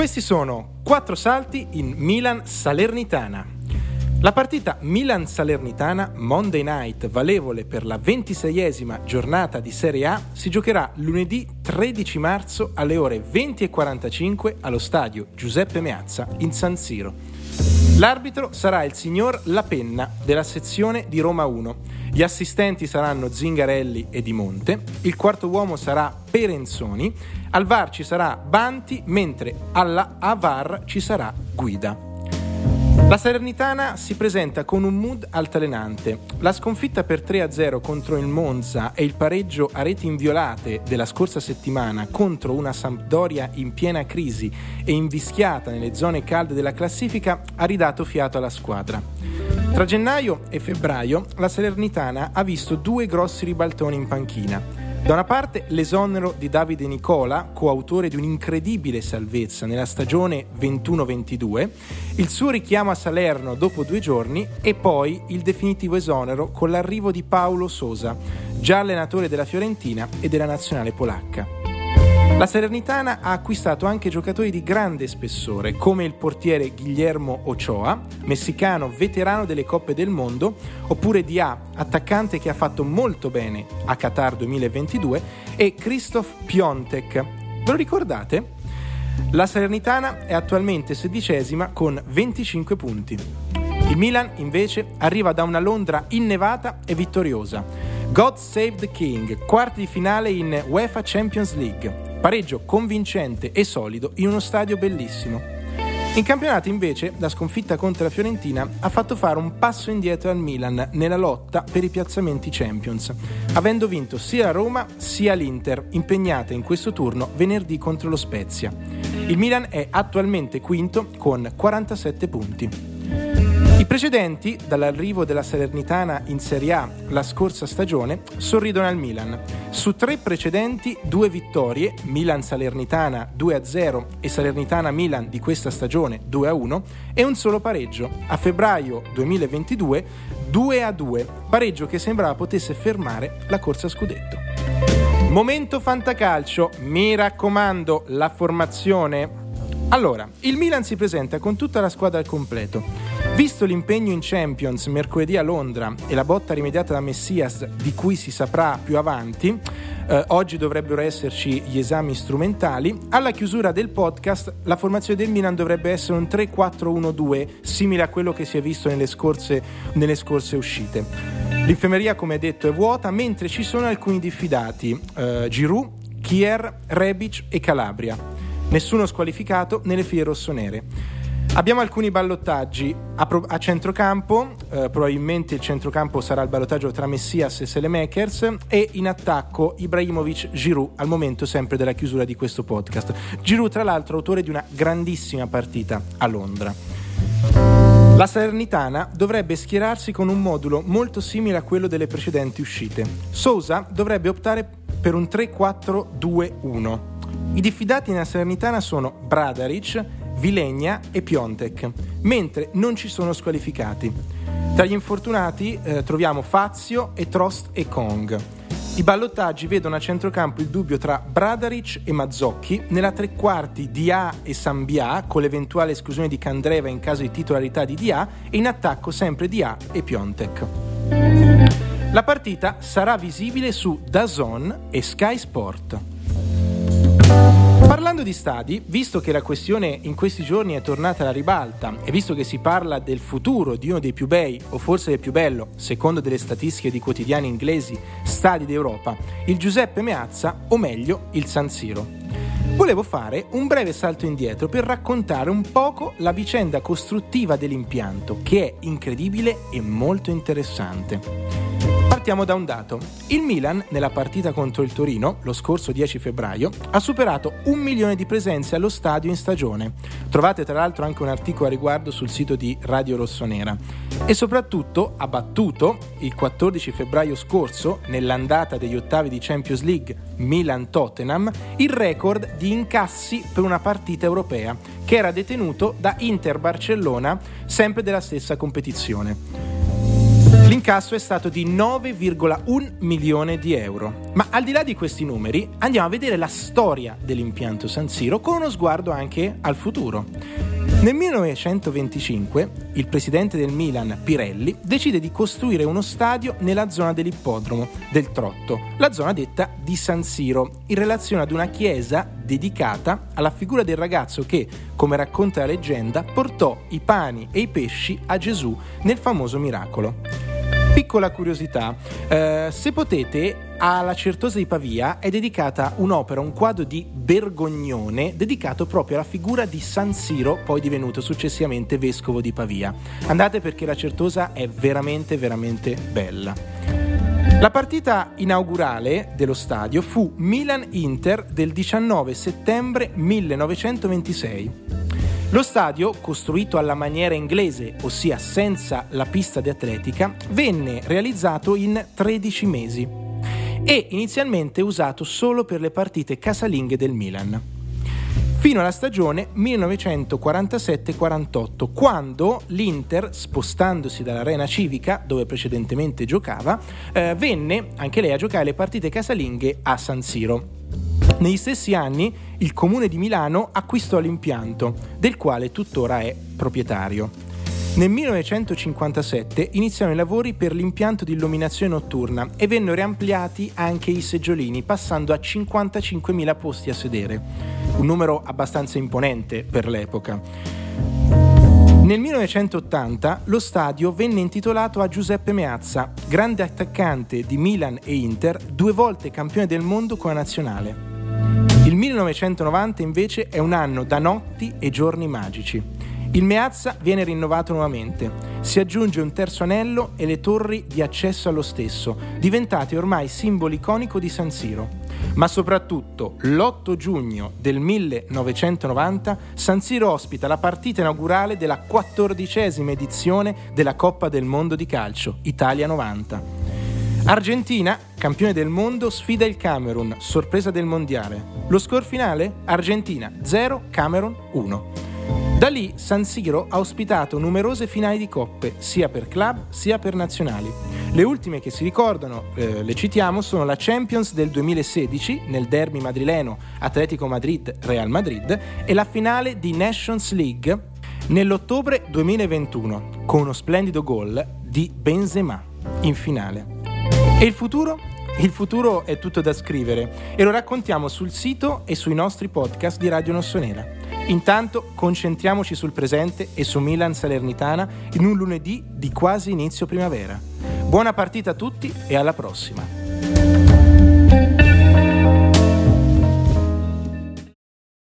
Questi sono quattro salti in Milan-Salernitana. La partita Milan-Salernitana Monday Night, valevole per la ventiseiesima giornata di Serie A, si giocherà lunedì 13 marzo alle ore 20.45 allo stadio Giuseppe Meazza in San Siro. L'arbitro sarà il signor La Penna della sezione di Roma 1. Gli assistenti saranno Zingarelli e Di Monte, il quarto uomo sarà Perenzoni, al VAR ci sarà Banti, mentre alla AVAR ci sarà Guida. La Salernitana si presenta con un mood altalenante. La sconfitta per 3-0 contro il Monza e il pareggio a reti inviolate della scorsa settimana contro una Sampdoria in piena crisi e invischiata nelle zone calde della classifica ha ridato fiato alla squadra. Tra gennaio e febbraio la Salernitana ha visto due grossi ribaltoni in panchina. Da una parte l'esonero di Davide Nicola, coautore di un'incredibile salvezza nella stagione 21-22, il suo richiamo a Salerno dopo due giorni e poi il definitivo esonero con l'arrivo di Paolo Sosa, già allenatore della Fiorentina e della nazionale polacca. La Salernitana ha acquistato anche giocatori di grande spessore, come il portiere Guillermo Ochoa, messicano veterano delle Coppe del Mondo, oppure Dia, attaccante che ha fatto molto bene a Qatar 2022, e Christoph Piontek. Ve lo ricordate? La Salernitana è attualmente sedicesima con 25 punti. Il Milan invece arriva da una Londra innevata e vittoriosa. God Save the King, quarti di finale in UEFA Champions League. Pareggio convincente e solido in uno stadio bellissimo. In campionato invece la sconfitta contro la Fiorentina ha fatto fare un passo indietro al Milan nella lotta per i piazzamenti Champions, avendo vinto sia la Roma sia l'Inter, impegnate in questo turno venerdì contro lo Spezia. Il Milan è attualmente quinto con 47 punti. I precedenti, dall'arrivo della Salernitana in Serie A la scorsa stagione, sorridono al Milan. Su tre precedenti, due vittorie, Milan-Salernitana 2-0 e Salernitana-Milan di questa stagione 2-1, e un solo pareggio, a febbraio 2022 2-2, pareggio che sembrava potesse fermare la corsa scudetto. Momento fantacalcio, mi raccomando, la formazione. Allora, il Milan si presenta con tutta la squadra al completo. Visto l'impegno in Champions mercoledì a Londra e la botta rimediata da Messias di cui si saprà più avanti, eh, oggi dovrebbero esserci gli esami strumentali, alla chiusura del podcast la formazione del Milan dovrebbe essere un 3-4-1-2 simile a quello che si è visto nelle scorse, nelle scorse uscite. L'infermeria, come detto, è vuota, mentre ci sono alcuni diffidati, eh, Giroud, Kier, Rebic e Calabria. Nessuno squalificato nelle file rossonere. Abbiamo alcuni ballottaggi a, pro- a centrocampo, eh, probabilmente il centrocampo sarà il ballottaggio tra Messias e Selemakers e in attacco Ibrahimovic Giroud al momento sempre della chiusura di questo podcast. Giroud tra l'altro autore di una grandissima partita a Londra. La Salernitana dovrebbe schierarsi con un modulo molto simile a quello delle precedenti uscite. Sousa dovrebbe optare per un 3-4-2-1. I diffidati nella Salernitana sono Bradaric, Vilegna e Piontek, mentre non ci sono squalificati. Tra gli infortunati eh, troviamo Fazio e Trost e Kong. I ballottaggi vedono a centrocampo il dubbio tra Bradaric e Mazzocchi, nella tre quarti Dia e Sambia, con l'eventuale esclusione di Candreva in caso di titolarità di Dia, e in attacco sempre Dia e Piontek. La partita sarà visibile su DAZN e Sky Sport. Parlando di stadi, visto che la questione in questi giorni è tornata alla ribalta e visto che si parla del futuro di uno dei più bei, o forse del più bello, secondo delle statistiche di quotidiani inglesi, stadi d'Europa, il Giuseppe Meazza, o meglio il San Siro. Volevo fare un breve salto indietro per raccontare un poco la vicenda costruttiva dell'impianto, che è incredibile e molto interessante. Partiamo da un dato. Il Milan, nella partita contro il Torino, lo scorso 10 febbraio, ha superato un milione di presenze allo stadio in stagione. Trovate tra l'altro anche un articolo a riguardo sul sito di Radio Rossonera. E soprattutto ha battuto il 14 febbraio scorso, nell'andata degli ottavi di Champions League Milan-Tottenham, il record di incassi per una partita europea, che era detenuto da Inter Barcellona, sempre della stessa competizione. L'incasso è stato di 9,1 milioni di euro. Ma al di là di questi numeri, andiamo a vedere la storia dell'impianto San Siro con uno sguardo anche al futuro. Nel 1925 il presidente del Milan, Pirelli, decide di costruire uno stadio nella zona dell'ippodromo del Trotto, la zona detta di San Siro, in relazione ad una chiesa dedicata alla figura del ragazzo che, come racconta la leggenda, portò i pani e i pesci a Gesù nel famoso miracolo. Piccola curiosità, eh, se potete, alla Certosa di Pavia è dedicata un'opera, un quadro di Bergognone dedicato proprio alla figura di San Siro, poi divenuto successivamente vescovo di Pavia. Andate perché la Certosa è veramente, veramente bella. La partita inaugurale dello stadio fu Milan-Inter del 19 settembre 1926. Lo stadio, costruito alla maniera inglese, ossia senza la pista di atletica, venne realizzato in 13 mesi e inizialmente usato solo per le partite casalinghe del Milan. Fino alla stagione 1947-48, quando l'Inter, spostandosi dall'arena civica dove precedentemente giocava, eh, venne anche lei a giocare le partite casalinghe a San Siro. Negli stessi anni il comune di Milano acquistò l'impianto, del quale tuttora è proprietario. Nel 1957 iniziarono i lavori per l'impianto di illuminazione notturna e vennero ampliati anche i seggiolini, passando a 55.000 posti a sedere, un numero abbastanza imponente per l'epoca. Nel 1980 lo stadio venne intitolato a Giuseppe Meazza, grande attaccante di Milan e Inter, due volte campione del mondo con la nazionale. Il 1990 invece è un anno da notti e giorni magici. Il Meazza viene rinnovato nuovamente. Si aggiunge un terzo anello e le torri di accesso allo stesso, diventate ormai simbolo iconico di San Siro. Ma soprattutto, l'8 giugno del 1990, San Siro ospita la partita inaugurale della quattordicesima edizione della Coppa del Mondo di Calcio, Italia 90. Argentina, campione del mondo, sfida il Camerun, sorpresa del mondiale. Lo score finale? Argentina 0, Camerun 1. Da lì San Siro ha ospitato numerose finali di coppe, sia per club sia per nazionali. Le ultime che si ricordano, eh, le citiamo, sono la Champions del 2016 nel derby madrileno Atletico Madrid-Real Madrid e la finale di Nations League nell'ottobre 2021 con uno splendido gol di Benzema in finale. E il futuro? Il futuro è tutto da scrivere e lo raccontiamo sul sito e sui nostri podcast di Radio Nossonera. Intanto concentriamoci sul presente e su Milan Salernitana in un lunedì di quasi inizio primavera. Buona partita a tutti e alla prossima!